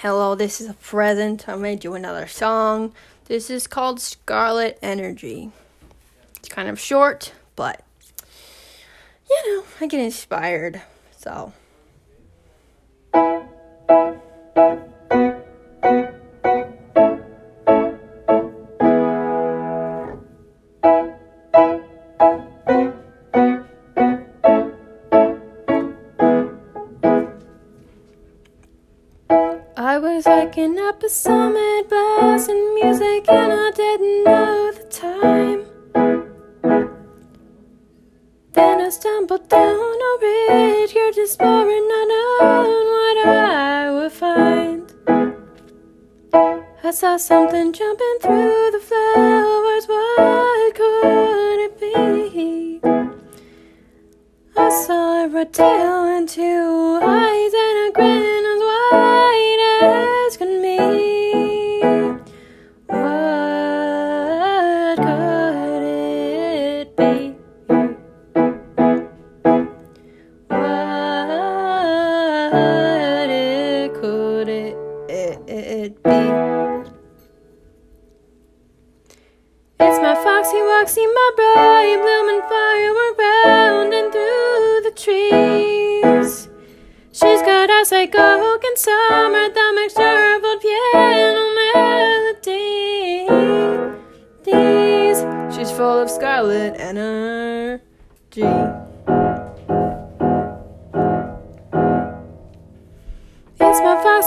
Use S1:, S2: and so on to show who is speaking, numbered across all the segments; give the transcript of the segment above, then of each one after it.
S1: Hello, this is a present. I made you another song. This is called Scarlet Energy. It's kind of short, but you know, I get inspired. So. I waking up a summit blasting music and I didn't know the time. Then I stumbled down a ridge, you're just boring, unknown what I would find. I saw something jumping through the flowers, what could it be? I saw a tail and two eyes and a grin It's my foxy woxy, my bright blooming firework round and through the trees. She's got eyes like oak and summer, the mixture of old piano melodies. She's full of scarlet energy.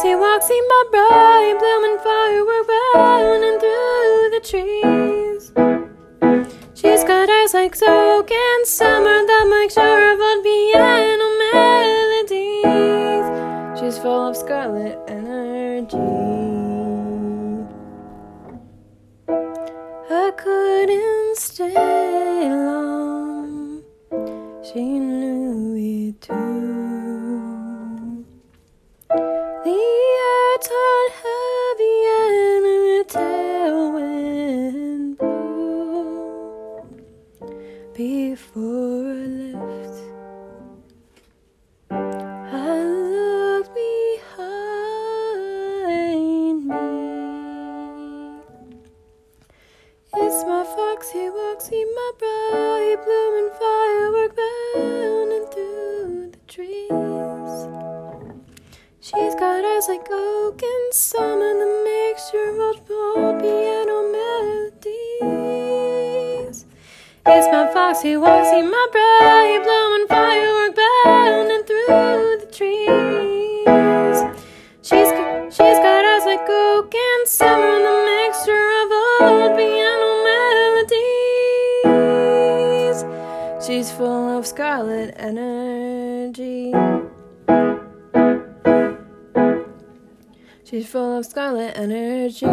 S1: It's my foxy woxy, my bright blooming firework round and through the trees. She's got eyes like oak and summer, the mixture of old piano melodies. She's full of scarlet energy. I couldn't stay long. She knew it too. Woxy, my bright blooming firework and through the trees. She's got eyes like oak and summer, the mixture of old piano melodies. It's my foxy woxy, my bright blowing firework and through the trees. She's got, she's got eyes like oak and summer, the mixture of old piano She's full of scarlet energy. She's full of scarlet energy.